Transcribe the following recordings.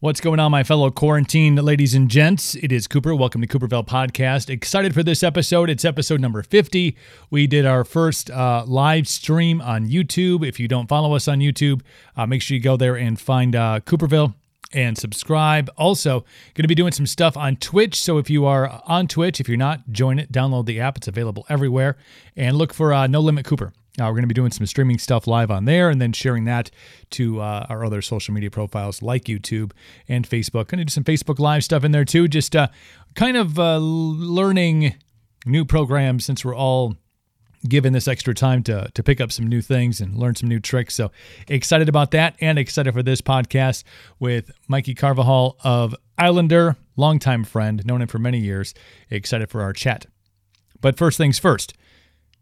What's going on, my fellow quarantine ladies and gents? It is Cooper. Welcome to Cooperville Podcast. Excited for this episode. It's episode number 50. We did our first uh, live stream on YouTube. If you don't follow us on YouTube, uh, make sure you go there and find uh, Cooperville and subscribe. Also, going to be doing some stuff on Twitch. So if you are on Twitch, if you're not, join it. Download the app. It's available everywhere. And look for uh, No Limit Cooper. Uh, we're going to be doing some streaming stuff live on there and then sharing that to uh, our other social media profiles like YouTube and Facebook. Going to do some Facebook Live stuff in there too, just uh, kind of uh, learning new programs since we're all given this extra time to, to pick up some new things and learn some new tricks. So excited about that and excited for this podcast with Mikey Carvajal of Islander, longtime friend, known him for many years. Excited for our chat. But first things first.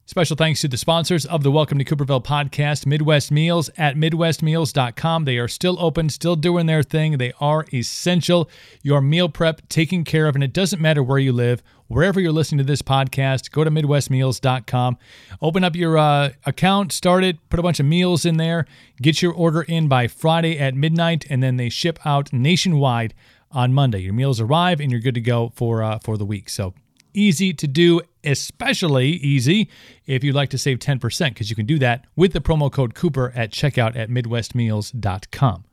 Special thanks to the sponsors of the Welcome to Cooperville podcast, Midwest Meals at MidwestMeals.com. They are still open, still doing their thing. They are essential. Your meal prep taken care of, and it doesn't matter where you live, wherever you're listening to this podcast, go to MidwestMeals.com. Open up your uh, account, start it, put a bunch of meals in there, get your order in by Friday at midnight, and then they ship out nationwide on Monday. Your meals arrive, and you're good to go for uh, for the week. So easy to do, especially easy if you'd like to save 10%, because you can do that with the promo code Cooper at checkout at MidwestMeals.com.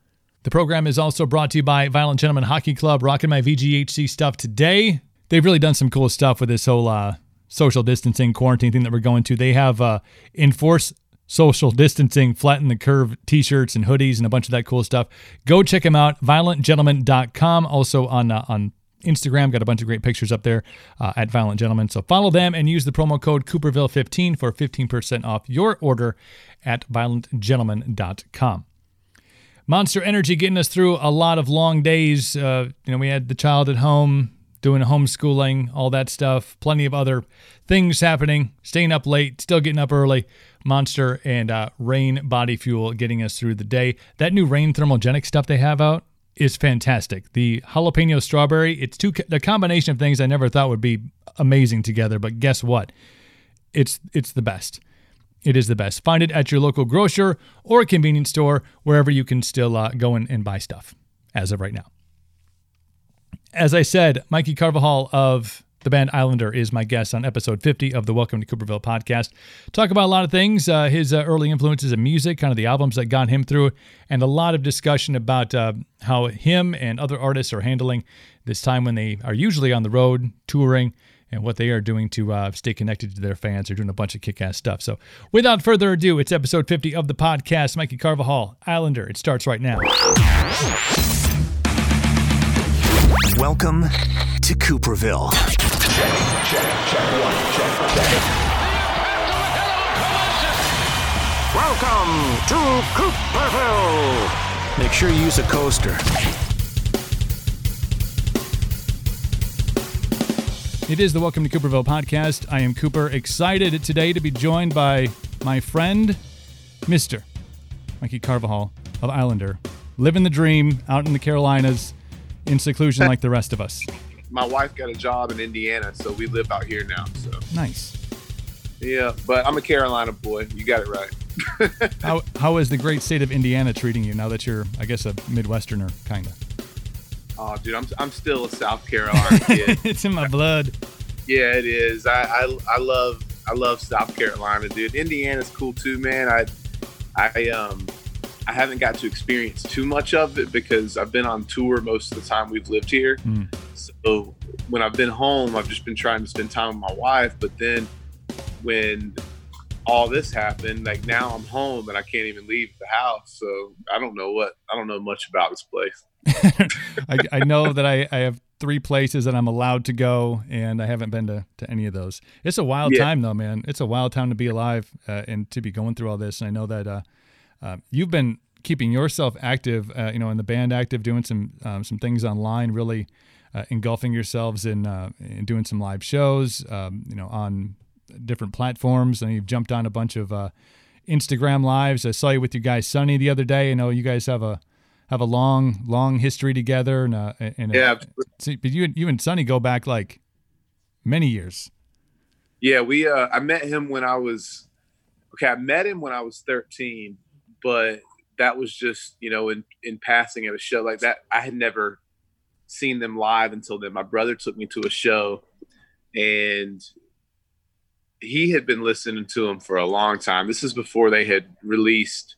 The program is also brought to you by Violent Gentlemen Hockey Club, rocking my VGHC stuff today. They've really done some cool stuff with this whole uh, social distancing quarantine thing that we're going to. They have uh, enforced social distancing, flatten the curve t-shirts and hoodies and a bunch of that cool stuff. Go check them out, violentgentlemen.com. Also on uh, on Instagram. Got a bunch of great pictures up there uh, at Violent Gentlemen. So follow them and use the promo code Cooperville15 for 15% off your order at violentgentlemen.com. Monster Energy getting us through a lot of long days. Uh, you know, we had the child at home doing homeschooling, all that stuff. Plenty of other things happening. Staying up late, still getting up early. Monster and uh, Reign Body Fuel getting us through the day. That new Reign Thermogenic stuff they have out, is fantastic. The jalapeno strawberry, it's two the combination of things I never thought would be amazing together, but guess what? It's it's the best. It is the best. Find it at your local grocer or convenience store, wherever you can still uh, go in and buy stuff as of right now. As I said, Mikey Carvajal of the band Islander is my guest on episode 50 of the Welcome to Cooperville podcast. Talk about a lot of things, uh, his uh, early influences in music, kind of the albums that got him through, and a lot of discussion about uh, how him and other artists are handling this time when they are usually on the road touring and what they are doing to uh, stay connected to their fans. They're doing a bunch of kick ass stuff. So, without further ado, it's episode 50 of the podcast. Mikey Carvajal, Islander. It starts right now. Welcome to Cooperville. Check, check, check one, check, check. Welcome to Cooperville. Make sure you use a coaster. It is the Welcome to Cooperville podcast. I am Cooper, excited today to be joined by my friend, Mr. Mikey Carvajal of Islander, living the dream out in the Carolinas in seclusion like the rest of us my wife got a job in Indiana, so we live out here now. So nice. Yeah, but I'm a Carolina boy. You got it right. how how is the great state of Indiana treating you now that you're, I guess, a Midwesterner kind of? Oh, dude, I'm I'm still a South Carolina kid. it's in my blood. Yeah, it is. I, I I love I love South Carolina, dude. Indiana's cool too, man. I I um I haven't got to experience too much of it because I've been on tour most of the time we've lived here. Mm. So when I've been home, I've just been trying to spend time with my wife. But then when all this happened, like now I'm home and I can't even leave the house. So I don't know what, I don't know much about this place. I, I, know that I, I have three places that I'm allowed to go, and I haven't been to, to any of those. It's a wild yeah. time, though, man. It's a wild time to be alive uh, and to be going through all this. And I know that uh, uh, you've been keeping yourself active, uh, you know, in the band active, doing some um, some things online, really uh, engulfing yourselves in, uh, in doing some live shows, um, you know, on different platforms. And you've jumped on a bunch of uh, Instagram lives. I saw you with your guy Sonny the other day. I know you guys have a have a long, long history together. And, uh, and yeah, see, but you you and Sonny go back like many years. Yeah, we. Uh, I met him when I was okay. I met him when I was thirteen, but that was just you know in in passing at a show like that. I had never seen them live until then. My brother took me to a show, and he had been listening to them for a long time. This is before they had released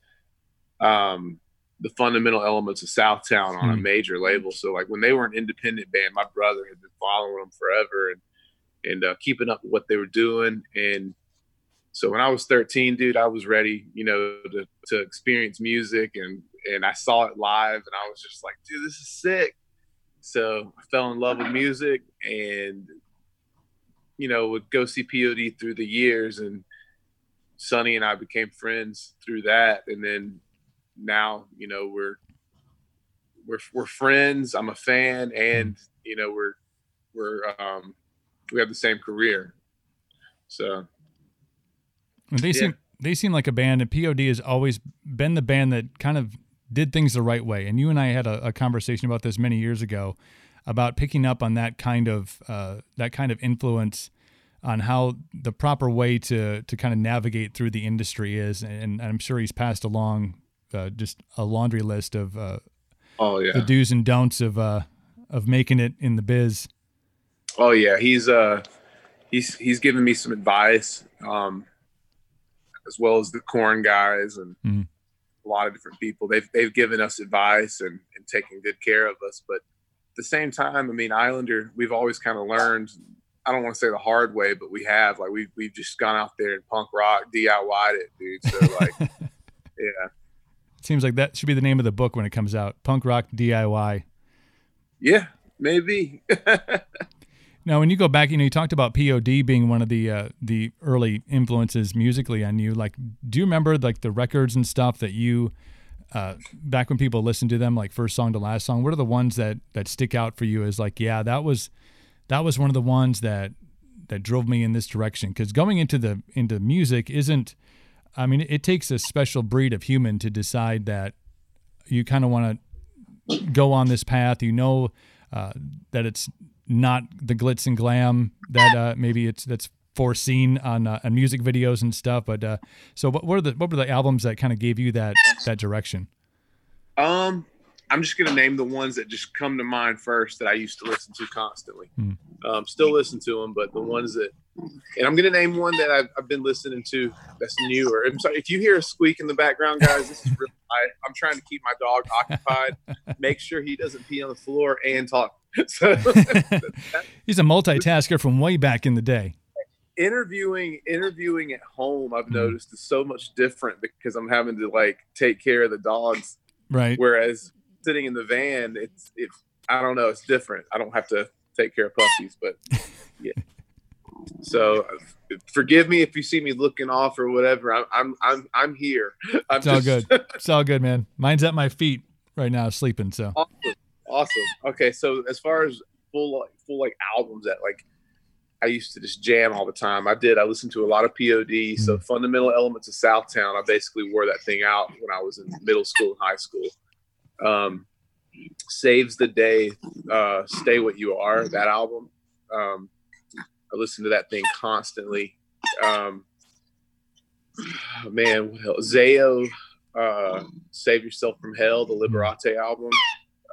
um, the fundamental elements of Southtown on a Hmm. major label. So like when they were an independent band, my brother had been following them forever and and uh, keeping up with what they were doing. And so when I was 13, dude, I was ready, you know, to to experience music and and I saw it live and I was just like, dude, this is sick. So I fell in love with music and you know would go see POD through the years and Sonny and I became friends through that and then now you know we're we're we're friends I'm a fan and you know we're we're um we have the same career so And they Yeah. seem they seem like a band, and POD has always been the band that kind of did things the right way. And you and I had a, a conversation about this many years ago about picking up on that kind of uh, that kind of influence on how the proper way to to kind of navigate through the industry is. And I'm sure he's passed along uh, just a laundry list of uh, oh yeah the do's and don'ts of uh, of making it in the biz. Oh yeah, he's uh he's he's given me some advice, um, as well as the Korn guys and Mhm. a lot of different people. They've they've given us advice and and taken good care of us. But at the same time, I mean, Islander, we've always kind of learned. I don't want to say the hard way, but we have like we've we've just gone out there and punk rock DIY'd it, dude. So like, yeah, Seems like that should be the name of the book when it comes out. Punk rock DIY. yeah, maybe. Now, when you go back, you know, you talked about POD being one of the uh, the early influences musically on you. Like, do you remember like the records and stuff that you uh, back when people listened to them, like first song to last song? What are the ones that that stick out for you as like, yeah, that was that was one of the ones that that drove me in this direction? Because going into the into music isn't. I mean, it takes a special breed of human to decide that you kind of want to go on this path. You know uh, that it's not the glitz and glam that uh, maybe it's that's foreseen on uh, on music videos and stuff. But uh, so what were the what were the albums that kind of gave you that that direction? Um, I'm just gonna name the ones that just come to mind first that I used to listen to constantly. Hmm. Um, still listen to them, but the ones that, and I'm gonna name one that I've, I've been listening to that's newer. I'm sorry if you hear a squeak in the background, guys. This is really, I, I'm trying to keep my dog occupied, make sure he doesn't pee on the floor and talk. So He's a multitasker from way back in the day. interviewing interviewing at home, I've Hmm. noticed is so much different because I'm having to like take care of the dogs Right. Whereas sitting in the van, it's it. I don't know. It's different. I don't have to take care of puppies, but yeah. So forgive me if you see me looking off or whatever. I'm I'm I'm, I'm here. I'm It's all good. It's all good, man. Mine's at my feet right now, sleeping. So awesome. Awesome. Okay, so as far as full like full like albums that like I used to just jam all the time. I did. I listened to a lot of POD. So fundamental elements of Southtown. I basically wore that thing out when I was in middle school and high school. Um, Saves the Day, uh, Stay What You Are, that album. Um, I listened to that thing constantly. Um, man, what else? Zao, uh, Save Yourself from Hell, the Liberate album.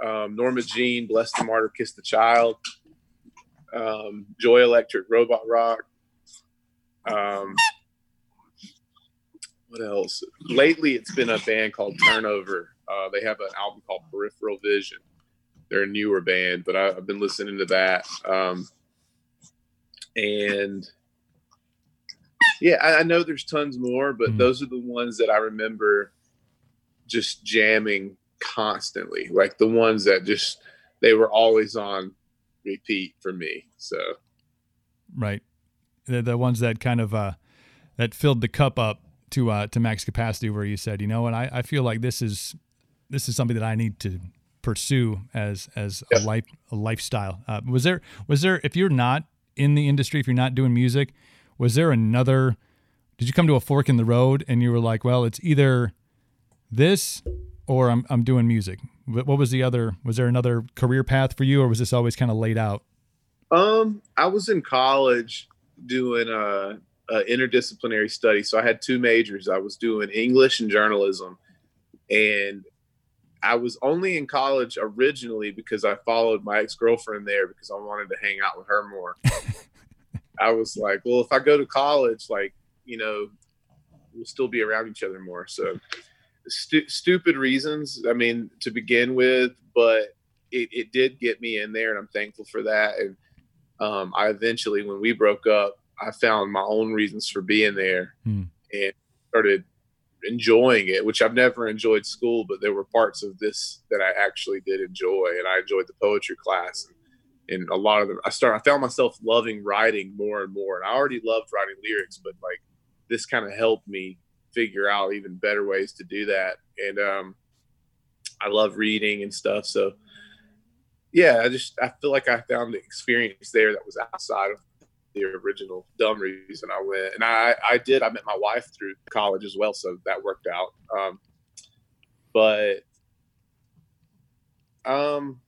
Um, Norma Jean, Bless the Martyr, Kiss the Child. Um, Joy Electric, Robot Rock. Um, what else? Lately, it's been a band called Turnover. Uh, they have an album called Peripheral Vision. They're a newer band, but I, I've been listening to that. Um, and yeah, I, I know there's tons more, but Mhm. those are the ones that I remember just jamming constantly. Like the ones that just they were always on repeat for me. So right, the the ones that kind of uh, that filled the cup up to uh, to max capacity, where you said, you know what, I, I feel like this is this is something that I need to pursue as as a life a lifestyle. Uh, was there was there if you're not in the industry, if you're not doing music, was there another? Did you come to a fork in the road and you were like, well, it's either this or I'm I'm doing music. What what was the other? Was there another career path for you, or was this always kind of laid out? Um, I was in college doing uh, uh interdisciplinary study. So I had two majors. I was doing English and journalism, and I was only in college originally because I followed my ex girlfriend there because I wanted to hang out with her more. I was like, well, if I go to college, like, you know, we'll still be around each other more. So, stu- stupid reasons, I mean, to begin with, but it, it did get me in there, and I'm thankful for that. And um, I eventually, when we broke up, I found my own reasons for being there Hmm. and started enjoying it, which I've never enjoyed school, but there were parts of this that I actually did enjoy, and I enjoyed the poetry class. And, and a lot of them, I started, I found myself loving writing more and more. And I already loved writing lyrics, but like this kind of helped me figure out even better ways to do that. And um, I love reading and stuff. So yeah, I just I feel like I found the experience there that was outside of the original dumb reason I went. And I I did. I met my wife through college as well, so that worked out. Um, but um,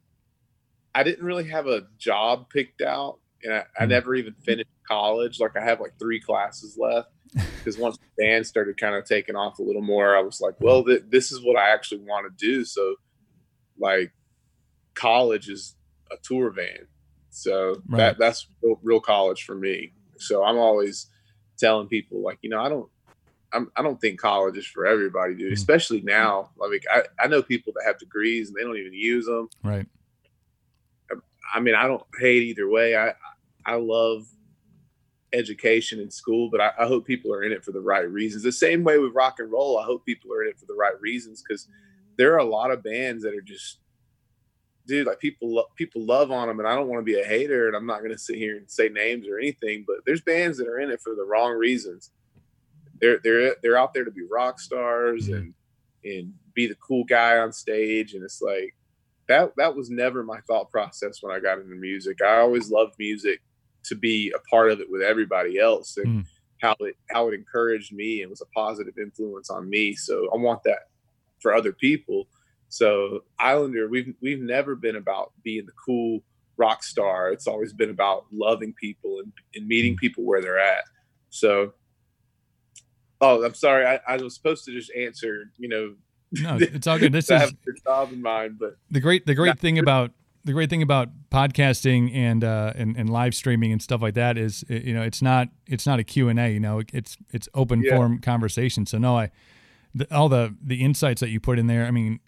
I didn't really have a job picked out, and I, I Hmm. never even finished college. Like I have like three classes left because once the band started kind of taking off a little more, I was like, well, th- this is what I actually want to do. So, like, college is a tour van, so Right. that that's real, real college for me. So I'm always telling people like, you know, I don't. I'm, I don't think college is for everybody, dude. Mm. Especially now. Like I, I know people that have degrees and they don't even use them. Right. I mean, I don't hate either way. I I love education in school, but I, I hope people are in it for the right reasons. The same way with rock and roll, I hope people are in it for the right reasons because there are a lot of bands that are just, dude, like people lo- people love on them, and I don't want to be a hater, and I'm not going to sit here and say names or anything, but there's bands that are in it for the wrong reasons. They're they're they're out there to be rock stars Mhm. and and be the cool guy on stage, and it's like that that was never my thought process when I got into music. I always loved music to be a part of it with everybody else and Mm. how it how it encouraged me and was a positive influence on me. So I want that for other people. So Islander, we've we've never been about being the cool rock star. It's always been about loving people and, and meeting people where they're at. So Oh, I'm sorry. I, I was supposed to just answer, you know, No, it's all good. This is job in mind, but the great the great thing about the great thing about podcasting and uh and, and live streaming and stuff like that is you know it's not it's not a Q&A you know it's it's open Yeah. form conversation so no I the, all the the insights that you put in there I mean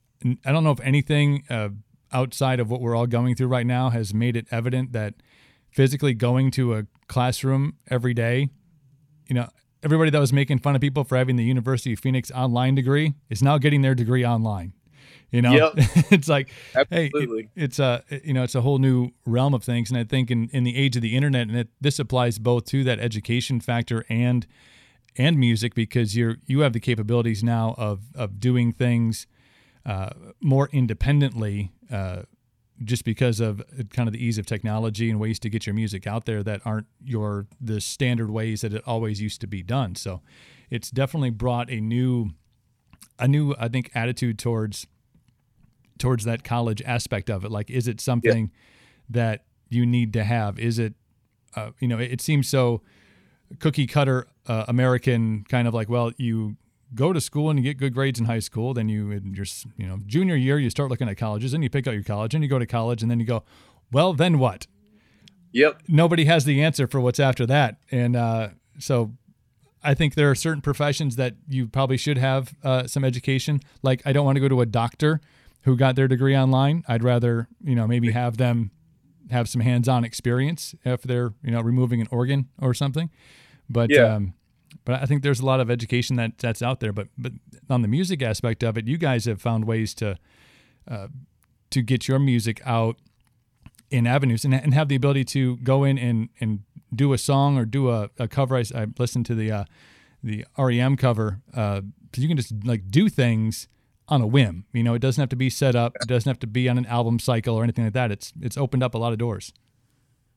I don't know if anything uh, outside of what we're all going through right now has made it evident that physically going to a classroom every day you know everybody that was making fun of people for having the University of Phoenix online degree is now getting their degree online you know Yep. it's like hey, it- it's a you know it's a whole new realm of things, and I think in, in the age of the internet, and it, this applies both to that education factor and and music because you're you have the capabilities now of of doing things uh, more independently. Uh, just because of kind of the ease of technology and ways to get your music out there that aren't your the standard ways that it always used to be done. So it's definitely brought a new a new I think attitude towards towards that college aspect of it. Like, is it something that you need to have? Is it, uh, you know, it, it seems so cookie cutter uh, American kind of like, well, you go to school and you get good grades in high school, then you in your you know junior year you start looking at colleges, and you pick out your college, and you go to college, and then you go, well, then what? Yep. nobody has the answer for what's after that. And uh, so I think there are certain professions that you probably should have uh, some education. Like I don't want to go to a doctor who got their degree online. I'd rather, you know, maybe have them have some hands-on experience if they're, you know, removing an organ or something. But Yeah. um, but I think there's a lot of education that that's out there. But but on the music aspect of it, you guys have found ways to uh, to get your music out in avenues and, and have the ability to go in and, and do a song or do a, a cover. I, I listened to the uh, the REM cover. Uh, you can just like do things on a whim. You know, it doesn't have to be set up. It doesn't have to be on an album cycle or anything like that. It's it's opened up a lot of doors.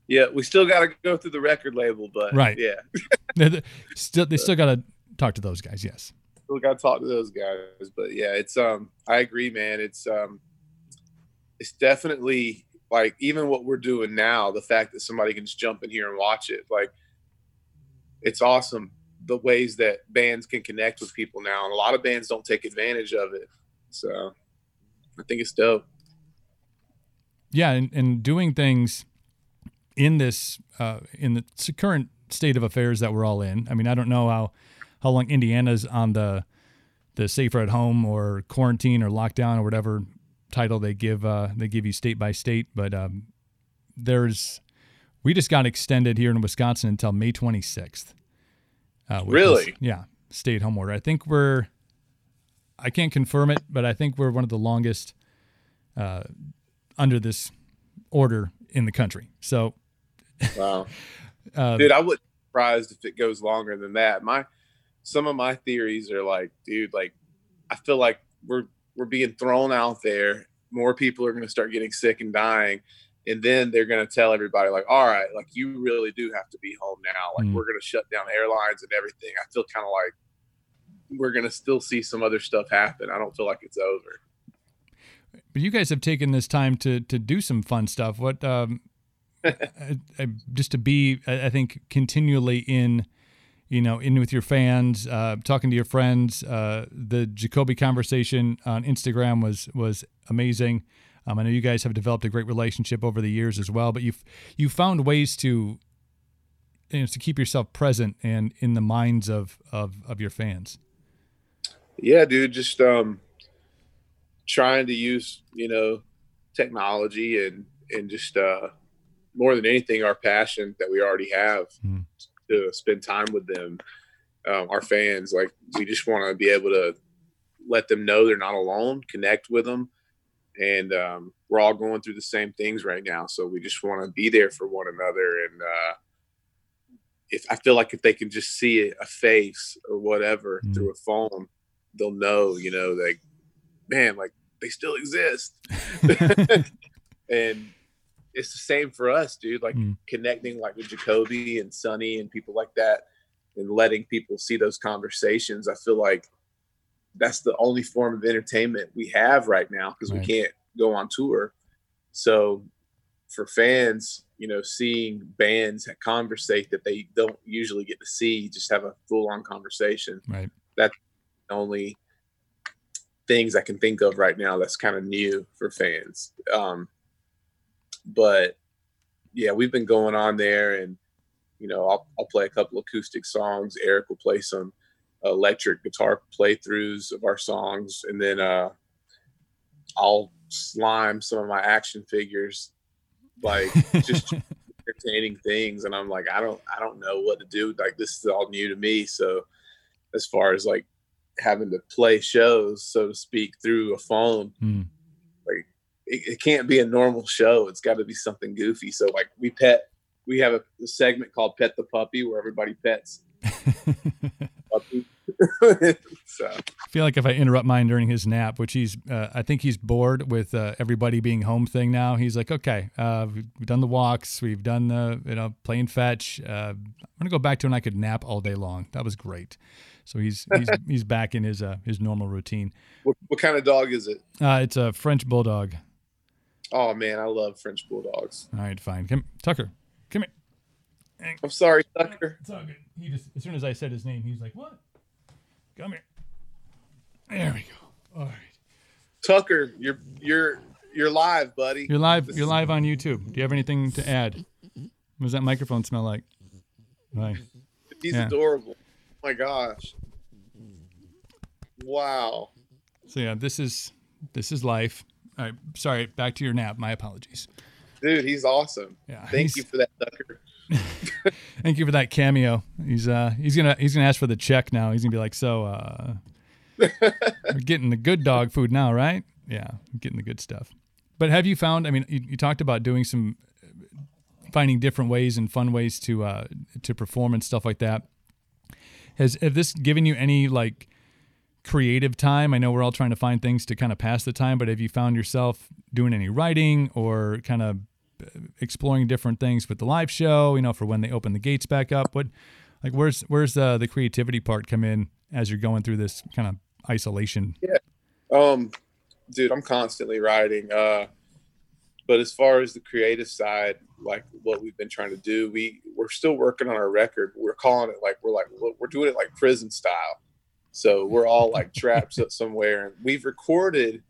Yeah, we still got to go through the record label, but Right. Yeah, still they still got to talk to those guys. Yes. still got to talk to those guys. But yeah, it's um, I agree, man. It's um, it's definitely like even what we're doing now. The fact that somebody can just jump in here and watch it, like, it's awesome. The ways that bands can connect with people now, and a lot of bands don't take advantage of it. So I think it's dope. Yeah, and, and doing things in this uh, in the current state of affairs that we're all in. I mean, I don't know how how long Indiana's on the the safer at home or quarantine or lockdown or whatever title they give uh, they give you state by state, but um, there's we just got extended here in Wisconsin until May 26th. Uh, really? This, yeah, stay at home order. I think we're I can't confirm it, but I think we're one of the longest uh, under this order in the country. So, wow, uh, dude, I wouldn't be surprised if it goes longer than that. My some of my theories are like, dude, like I feel like we're we're being thrown out there. More people are going to start getting sick and dying, and then they're going to tell everybody like, all right, like you really do have to be home now. Like mm. we're going to shut down airlines and everything. I feel kind of like we're going to still see some other stuff happen. I don't feel like it's over. But you guys have taken this time to to do some fun stuff. What um, I, I, just to be, I think, continually in, you know, in with your fans, uh, talking to your friends. Uh, the Jacoby conversation on Instagram was was amazing. Um, I know you guys have developed a great relationship over the years as well. But you've you found ways to, you know, to keep yourself present and in the minds of of of your fans. Yeah, dude. Just um, trying to use you know technology and and just uh, more than anything our passion that we already have mm. to spend time with them um, our fans like we just want to be able to let them know they're not alone connect with them and um, we're all going through the same things right now so we just want to be there for one another and uh, if i feel like if they can just see a face or whatever mm. through a phone they'll know you know like man like they still exist. and it's the same for us, dude. Like mm. connecting like with Jacoby and Sonny and people like that and letting people see those conversations. I feel like that's the only form of entertainment we have right now because right. we can't go on tour. So for fans, you know, seeing bands that conversate that they don't usually get to see, just have a full on conversation. Right. That's only things I can think of right now that's kind of new for fans. Um, but yeah, we've been going on there, and you know, I'll, I'll play a couple acoustic songs. Eric will play some electric guitar playthroughs of our songs, and then uh, I'll slime some of my action figures, like just entertaining things. And I'm like, I don't, I don't know what to do. Like this is all new to me. So as far as like having to play shows, so to speak, through a phone. Mm. Like it, it, can't be a normal show. It's got to be something goofy. So like we pet, we have a, a segment called Pet the Puppy where everybody pets. puppy. so. I feel like if I interrupt mine during his nap, which he's, uh, I think he's bored with uh, everybody being home thing now. He's like, okay, uh, we've done the walks, we've done the, you know, playing fetch. Uh, I'm gonna go back to when I could nap all day long. That was great. So he's he's he's back in his uh, his normal routine. What, what kind of dog is it? Uh, it's a French bulldog. Oh man, I love French bulldogs. All right, fine. Come, Tucker, come here. I'm sorry, Tucker. It's all good. He just as soon as I said his name, he's like, "What? Come here." There we go. All right. Tucker, you're you're you're live, buddy. You're live. This you're is... live on YouTube. Do you have anything to add? What does that microphone smell like? Right. He's yeah. adorable oh my gosh. Wow. So yeah, this is this is life. All right, sorry, back to your nap. My apologies. Dude, he's awesome. Yeah. Thank you for that, Tucker. Thank you for that cameo. He's uh he's gonna he's gonna ask for the check now. He's gonna be like, so uh we're getting the good dog food now, right? Yeah, getting the good stuff. But have you found? I mean, you, you talked about doing some finding different ways and fun ways to uh to perform and stuff like that. Has have this given you any like creative time? I know we're all trying to find things to kind of pass the time, but have you found yourself doing any writing or kind of exploring different things with the live show? You know, for when they open the gates back up. What like where's where's uh, the creativity part come in as you're going through this kind of isolation? Yeah, um, dude, I'm constantly writing. Uh, but as far as the creative side, like what we've been trying to do, we we're still working on our record. We're calling it like we're like we're doing it like prison style. So we're all like trapped up somewhere. And we've recorded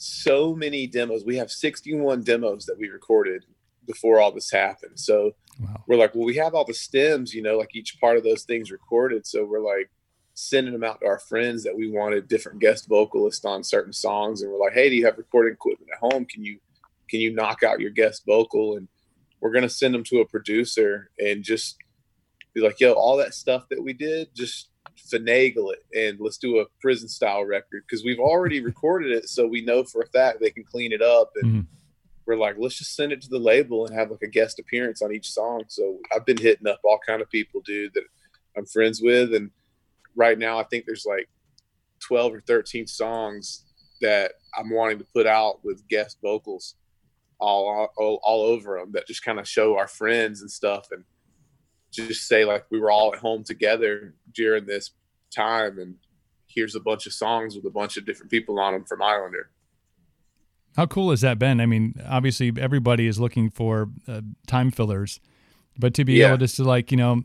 so many demos. We have 61 demos that we recorded before all this happened. So wow. we're like, well, we have all the stems, you know, like each part of those things recorded. So we're like sending them out to our friends that we wanted different guest vocalists on certain songs. And we're like, hey, do you have recording equipment at home? Can you can you knock out your guest vocal? And we're gonna send them to a producer and just be like, yo, all that stuff that we did, just finagle it and let's do a prison style record because we've already recorded it so we know for a fact they can clean it up and mm-hmm we're like, let's just send it to the label and have like a guest appearance on each song. So I've been hitting up all kind of people, dude, that I'm friends with. And right now I think there's like 12 or 13 songs that I'm wanting to put out with guest vocals all, all, all over them that just kind of show our friends and stuff. And just say like, we were all at home together during this time. And here's a bunch of songs with a bunch of different people on them from Islander. How cool has that been? I mean, obviously everybody is looking for uh, time fillers, but to be yeah. able just to like you know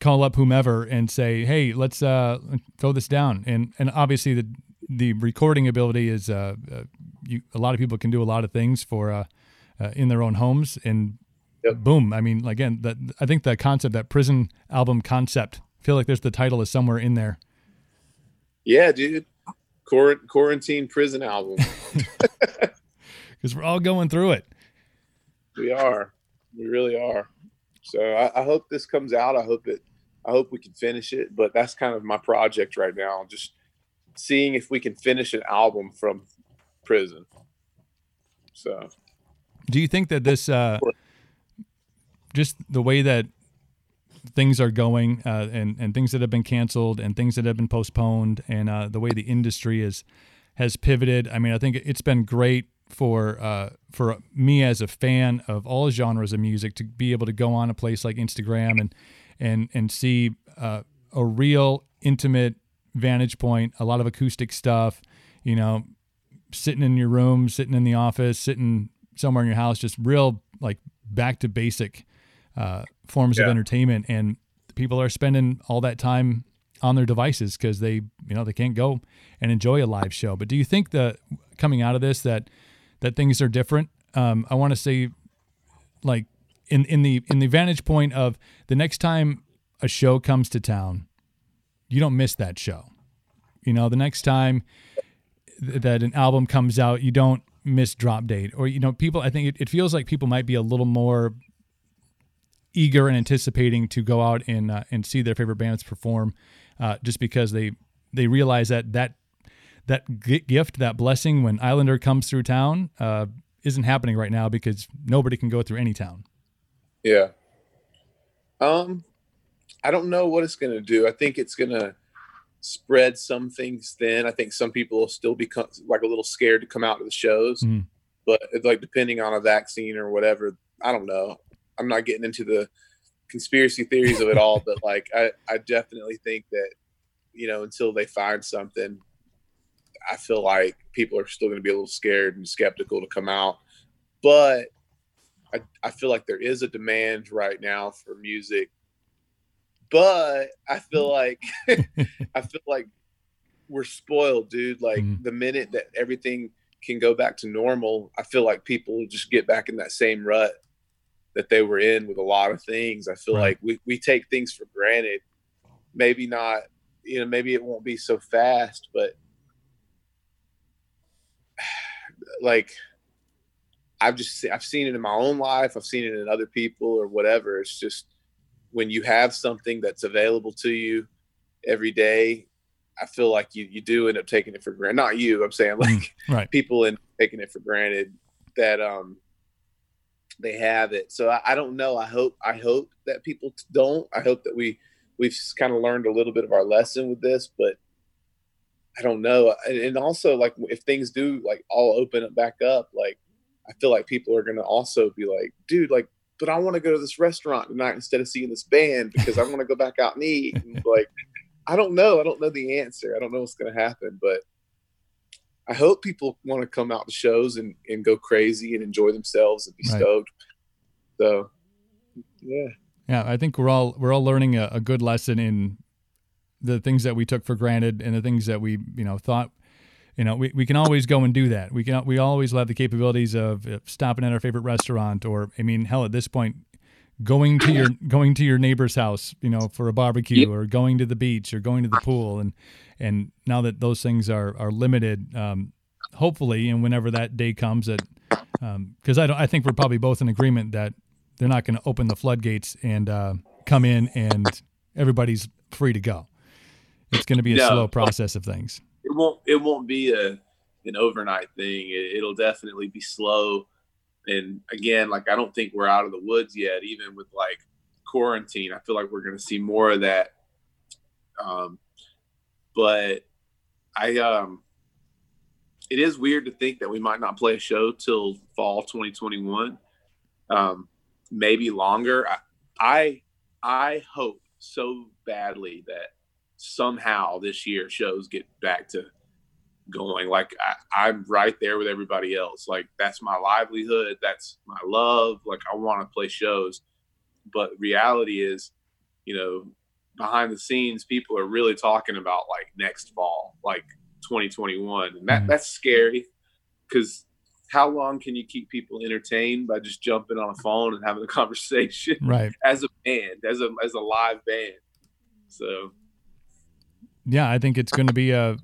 call up whomever and say, "Hey, let's uh, throw this down," and and obviously the the recording ability is uh, uh you, a lot of people can do a lot of things for uh, uh in their own homes and yep. boom. I mean, again, that I think the concept that prison album concept. I feel like there's the title is somewhere in there. Yeah, dude quarantine prison album. Because we're all going through it. We are. We really are. So I, I, hope this comes out. I hope it. I hope we can finish it. But that's kind of my project right now. Just seeing if we can finish an album from prison. So, do you think that this, uh, just the way that things are going uh, and and things that have been canceled and things that have been postponed and uh, the way the industry is has pivoted. I mean, I think it's been great for uh, for me as a fan of all genres of music to be able to go on a place like Instagram and and and see uh, a real intimate vantage point, a lot of acoustic stuff. You know, sitting in your room, sitting in the office, sitting somewhere in your house, just real like back to basic uh, forms yeah. of entertainment, and people are spending all that time on their devices because they you know they can't go and enjoy a live show. But do you think that coming out of this that that things are different? Um, I want to say like in in the in the vantage point of the next time a show comes to town, you don't miss that show. You know, the next time th- that an album comes out, you don't miss drop date or you know people i think it, it feels like people might be a little more eager and anticipating to go out and uh, and see their favorite bands perform, uh, just because they they realize that that that gift, that blessing, when Islander comes through town, uh, isn't happening right now because nobody can go through any town. Yeah. Um, I don't know what it's gonna do. I think it's gonna spread some things thin. I think some people will still be like a little scared to come out to the shows, mm. but like depending on a vaccine or whatever, I don't know. I'm not getting into the conspiracy theories of it all, but like I, I definitely think that you know until they find something, I feel like people are still going to be a little scared and skeptical to come out. But I, I feel like there is a demand right now for music. But I feel like I feel like we're spoiled, dude. Like mm. the minute that everything can go back to normal, I feel like people just get back in that same rut that they were in with a lot of things. I feel right. like we, we take things for granted. Maybe not, you know, maybe it won't be so fast, but like I've just I've seen it in my own life. I've seen it in other people or whatever. It's just when you have something that's available to you every day, I feel like you you do end up taking it for granted. Not you, I'm saying like right. people in taking it for granted that um they have it. So I, I, don't know. I hope I hope that people don't. I hope that we we've kind of learned a little bit of our lesson with this, but I don't know. And, and also, like if things do like all open it back up, like I feel like people are going to also be like, dude, like, but I want to go to this restaurant tonight instead of seeing this band because I want to go back out and eat. And like, I don't know. I don't know the answer. I don't know what's going to happen, but I hope people want to come out to shows and, and go crazy and enjoy themselves and be right. stoked. So, yeah. Yeah, I think we're all we're all learning a, a good lesson in the things that we took for granted and the things that we you know thought you know we, we can always go and do that we can we always have the capabilities of uh, stopping at our favorite restaurant or i mean hell at this point going to your going to your neighbor's house you know for a barbecue yep. or going to the beach or going to the pool and and now that those things are are limited um, hopefully and whenever that day comes that because um, I don't I think we're probably both in agreement that they're not going to open the floodgates and uh, come in and everybody's free to go. It's going to be a no, slow process of things. It won't. It won't be a an overnight thing. It, it'll definitely be slow. And again, like I don't think we're out of the woods yet. Even with like quarantine, I feel like we're going to see more of that. Um, but I um, it is weird to think that we might not play a show till fall 2021. Um, maybe longer. I, I I hope so badly that somehow this year shows get back to going. Like I, I'm right there with everybody else. Like that's my livelihood. That's my love. Like I want to play shows. But reality is, you know, behind the scenes, people are really talking about like next fall, like 2021, and that mm-hmm. that's scary because how long can you keep people entertained by just jumping on a phone and having a conversation right as a band as a as a live band so yeah i think it's going to be a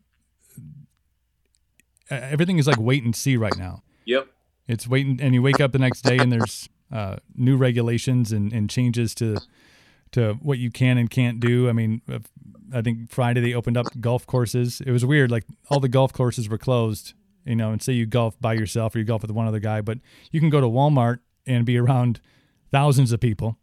everything is like wait and see right now yep it's waiting and you wake up the next day and there's uh, new regulations and, and changes to to what you can and can't do i mean i think friday they opened up golf courses it was weird like all the golf courses were closed you know, and say you golf by yourself or you golf with one other guy, but you can go to Walmart and be around thousands of people.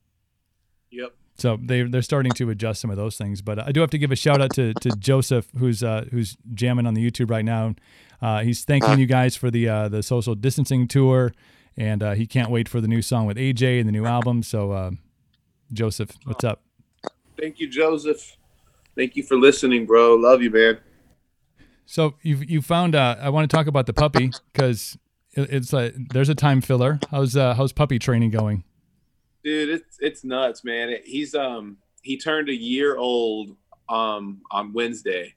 Yep. So they they're starting to adjust some of those things, but I do have to give a shout out to, to Joseph who's uh, who's jamming on the YouTube right now. Uh, he's thanking you guys for the uh, the social distancing tour, and uh, he can't wait for the new song with AJ and the new album. So, uh, Joseph, what's up? Thank you, Joseph. Thank you for listening, bro. Love you, man. So you you found uh, I want to talk about the puppy because it, it's like there's a time filler. How's uh, how's puppy training going? Dude, it's it's nuts, man. He's um he turned a year old um on Wednesday,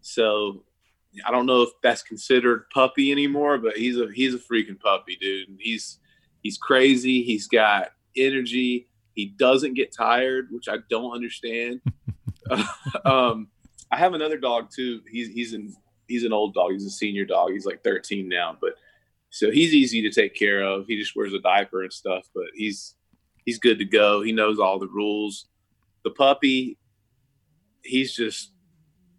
so I don't know if that's considered puppy anymore, but he's a he's a freaking puppy, dude. he's he's crazy. He's got energy. He doesn't get tired, which I don't understand. um, I have another dog too. He's he's an he's an old dog. He's a senior dog. He's like 13 now, but so he's easy to take care of. He just wears a diaper and stuff, but he's he's good to go. He knows all the rules. The puppy, he's just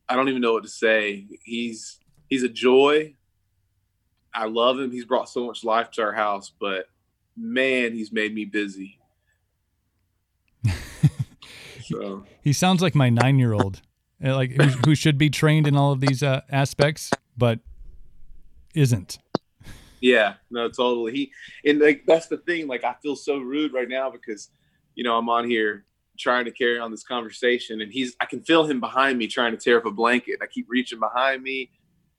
I don't even know what to say. He's he's a joy. I love him. He's brought so much life to our house, but man, he's made me busy. so he sounds like my nine year old. Uh, like who, who should be trained in all of these uh, aspects, but isn't. Yeah, no, totally. He and like that's the thing. Like I feel so rude right now because you know I'm on here trying to carry on this conversation, and he's I can feel him behind me trying to tear up a blanket. I keep reaching behind me,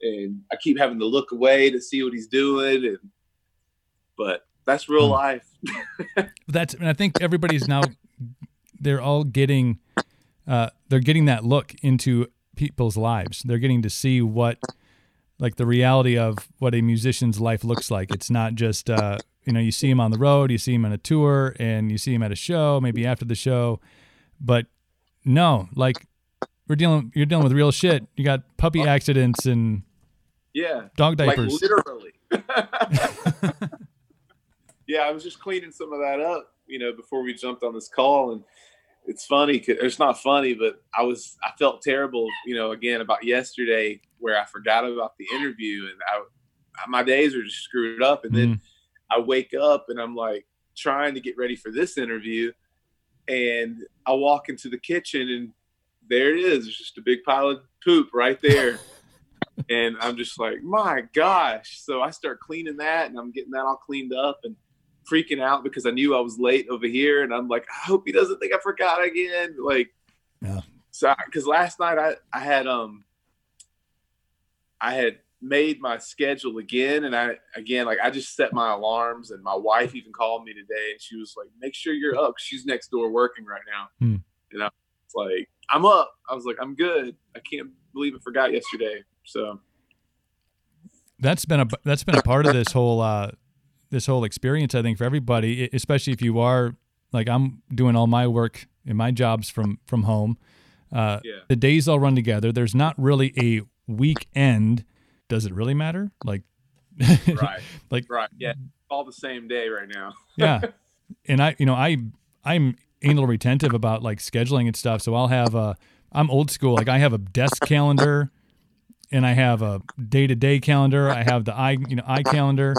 and I keep having to look away to see what he's doing, and but that's real hmm. life. that's and I think everybody's now they're all getting uh, they're getting that look into people's lives. They're getting to see what, like, the reality of what a musician's life looks like. It's not just, uh, you know, you see him on the road, you see him on a tour, and you see him at a show, maybe after the show, but no, like, we're dealing. You're dealing with real shit. You got puppy accidents and yeah, dog diapers. Like literally. yeah, I was just cleaning some of that up, you know, before we jumped on this call, and it's funny. It's not funny, but I was I felt terrible, you know, again about yesterday where I forgot about the interview and I my days are just screwed up, and then mm-hmm. I wake up and I'm like trying to get ready for this interview, and I walk into the kitchen and there it is. It's just a big pile of poop right there. and I'm just like, my gosh. So I start cleaning that and I'm getting that all cleaned up and freaking out because I knew I was late over here, and I'm like, I hope he doesn't think I forgot again. Like, yeah. So, because last night I I had um I had made my schedule again, and I again like I just set my alarms, and my wife even called me today, and she was like, make sure you're up. She's next door working right now, hmm. and I was like, I'm up. I was like, I'm good. I can't believe I forgot yesterday. So that's been a that's been a part of this whole uh, this whole experience. I think for everybody, especially if you are like I'm doing all my work in my jobs from from home. Uh, yeah. The days all run together. There's not really a weekend. Does it really matter? Like, right, like right, yeah, all the same day right now. yeah, and I, you know, I I'm anal retentive about like scheduling and stuff. So I'll have a I'm old school. Like I have a desk calendar and I have a day to day calendar. I have the i you know i calendar,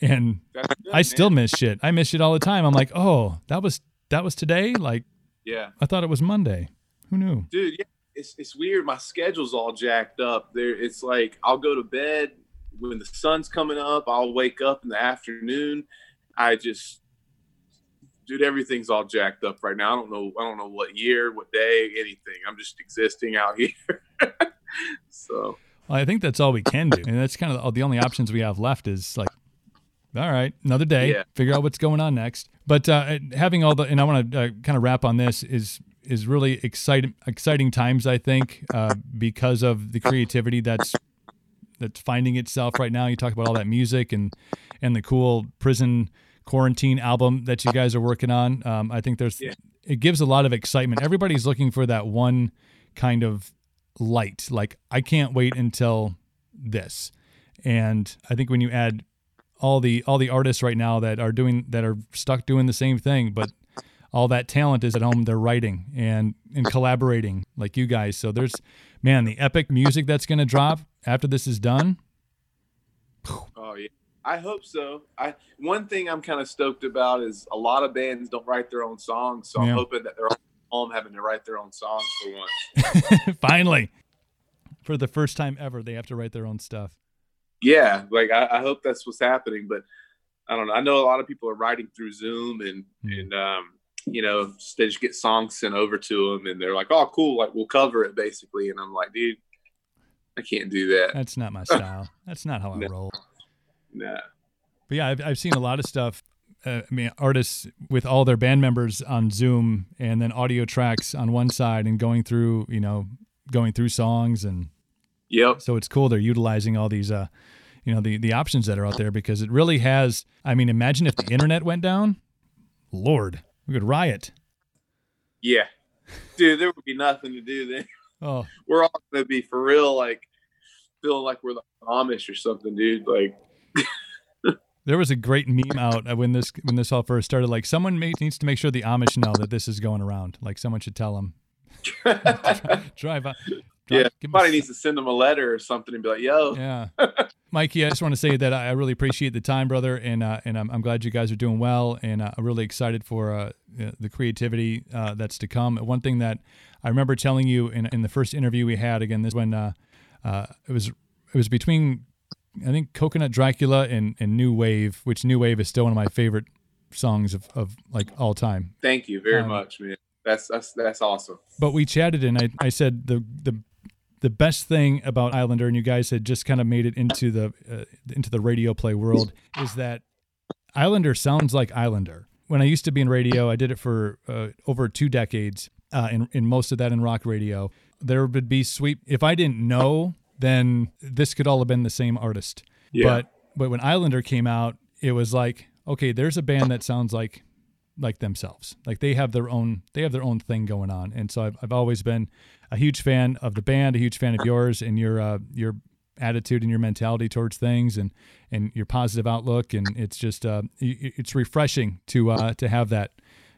and good, I still miss shit. I miss shit all the time. I'm like, oh, that was that was today. Like, yeah, I thought it was Monday. Who knew, dude? Yeah, it's it's weird. My schedule's all jacked up. There, it's like I'll go to bed when the sun's coming up. I'll wake up in the afternoon. I just dude, everything's all jacked up right now. I don't know. I don't know what year, what day, anything. I'm just existing out here. so well, I think that's all we can do, and that's kind of the only options we have left. Is like, all right, another day, yeah. figure out what's going on next. But uh, having all the, and I want to uh, kind of wrap on this is is really exciting exciting times. I think uh, because of the creativity that's that's finding itself right now. You talk about all that music and and the cool prison quarantine album that you guys are working on. Um, I think there's yeah. it gives a lot of excitement. Everybody's looking for that one kind of light. Like I can't wait until this. And I think when you add all the all the artists right now that are doing that are stuck doing the same thing, but all that talent is at home they're writing and and collaborating like you guys. So there's man, the epic music that's going to drop after this is done. Oh yeah. I hope so. I one thing I'm kind of stoked about is a lot of bands don't write their own songs, so Yeah. I'm hoping that they're all home having to write their own songs for once. Finally. For the first time ever, they have to write their own stuff. Yeah, like I, I hope that's what's happening, but I don't know. I know a lot of people are writing through Zoom and Hmm. and um, you know they just get songs sent over to them and they're like, oh cool, like we'll cover it basically, and I'm like, dude, I can't do that. That's not my style. That's not how I No. roll. Nah. But yeah, I've, I've seen a lot of stuff. Uh, I mean, artists with all their band members on Zoom and then audio tracks on one side and going through, you know, going through songs. And Yep. so it's cool. They're utilizing all these, uh, you know, the, the options that are out there because it really has. I mean, imagine if the internet went down. Lord, we could riot. Yeah. Dude, there would be nothing to do then. Oh, We're all gonna be for real, like feeling like we're the Amish or something, dude. Like there was a great meme out when this when this all first started. Like, someone may, needs to make sure the Amish know that this is going around. Like, someone should tell them. Drive up. yeah, give 'em somebody needs to send them a letter or something and be like, "Yo, Yeah, Mikey, I just want to say that I I really appreciate the time, brother, and uh, and I'm, I'm glad you guys are doing well, and uh, I'm really excited for uh, the creativity uh, that's to come. One thing that I remember telling you in in the first interview we had again, this when uh, uh, it was it was between I think Coconut Dracula and, and New Wave, which New Wave is still one of my favorite songs of, of like all time. thank you very Um, much, man. That's that's that's awesome." But we chatted and I, I said the the the best thing about Islander and you guys had just kind of made it into the uh, into the radio play world is that Islander sounds like Islander. When I used to be in radio, I did it for uh, over two decades, uh, in in most of that in rock radio. There would be sweep. If I didn't know, then this could all have been the same artist. Yeah. But but when Islander came out, it was like okay, there's a band that sounds like like themselves. Like they have their own they have their own thing going on. And so I've, I've always been a huge fan of the band, a huge fan of yours and your uh, your attitude and your mentality towards things and and your positive outlook and it's just uh it's refreshing to uh to have that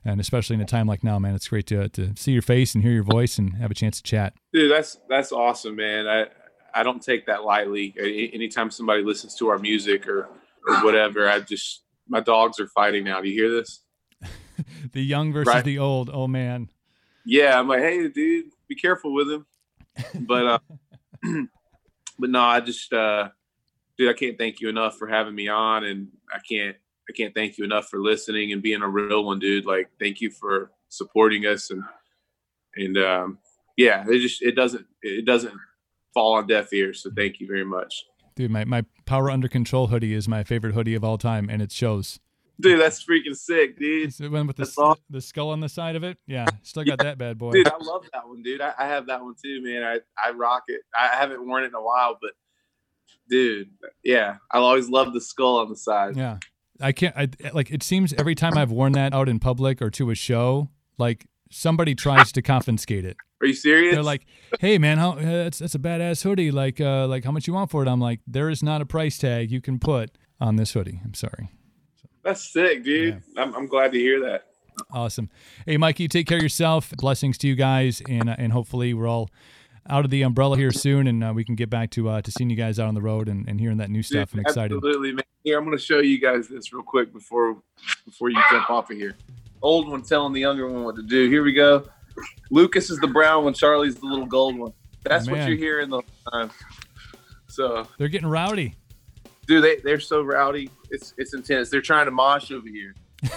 and especially in a time like now man it's great to to see your face and hear your voice and have a chance to chat Dude, that's that's awesome, man. I I don't take that lightly. Anytime somebody listens to our music or or whatever, I just my dogs are fighting now. Do you hear this? the young versus Right. the old oh man Yeah, I'm like, hey, dude, be careful with him. But uh, but no, I just uh, dude, I can't thank you enough for having me on, and I can't I can't thank you enough for listening and being a real one, dude. Like, thank you for supporting us and and um, yeah, it just it doesn't it doesn't fall on deaf ears. So thank you very much. dude my, my power under control hoodie is my favorite hoodie of all time and it shows Dude, that's freaking sick, dude. It's the one with the, awesome. the skull on the side of it. Yeah, still got that bad boy. Dude, I love that one, dude. I, I have that one too, man. I, I rock it. I haven't worn it in a while, but dude, yeah, I'll always love the skull on the side. Yeah, I can't. I like. It seems every time I've worn that out in public or to a show, like somebody tries to confiscate it. Are you serious? They're like, "Hey, man, how, uh, that's that's a badass hoodie. Like, uh, like how much you want for it?" I'm like, "There is not a price tag you can put on this hoodie." I'm sorry. That's sick, dude. I'm, I'm glad to hear that. Awesome. Hey, Mikey, take care of yourself. Blessings to you guys, and uh, and hopefully we're all out of the umbrella here soon, and uh, we can get back to uh, to seeing you guys out on the road and, and hearing that new stuff. I'm excited. Absolutely, man. Here, I'm going to show you guys this real quick before before you jump off of here. Old one telling the younger one what to do. Here we go. Lucas is the brown one. Charlie's the little gold one. That's what you're hearing the time. So, They're getting rowdy. dude, they they're so rowdy. It's it's intense. They're trying to mosh over here.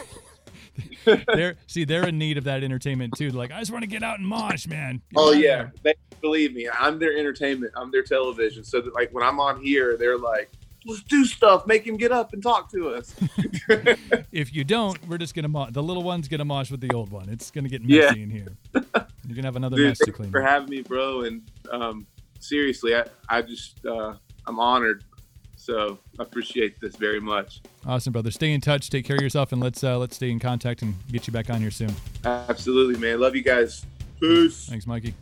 They're see, they're in need of that entertainment too. Like, I just want to get out and mosh, man. Get Oh yeah, they believe me. I'm their entertainment. I'm their television. So that like when I'm on here, they're like, let's do stuff. Make him get up and talk to us. If you don't, we're just gonna mosh. The little one's gonna mosh with the old one. It's gonna get Yeah. messy in here. You're gonna have another Dude, mess to clean. for having me, bro. And um, seriously, I, I just uh, I'm honored. So I appreciate this very much. Awesome, brother. Stay in touch. Take care of yourself, and let's uh, let's stay in contact and get you back on here soon. Absolutely, man. Love you guys. Peace. Thanks, Mikey.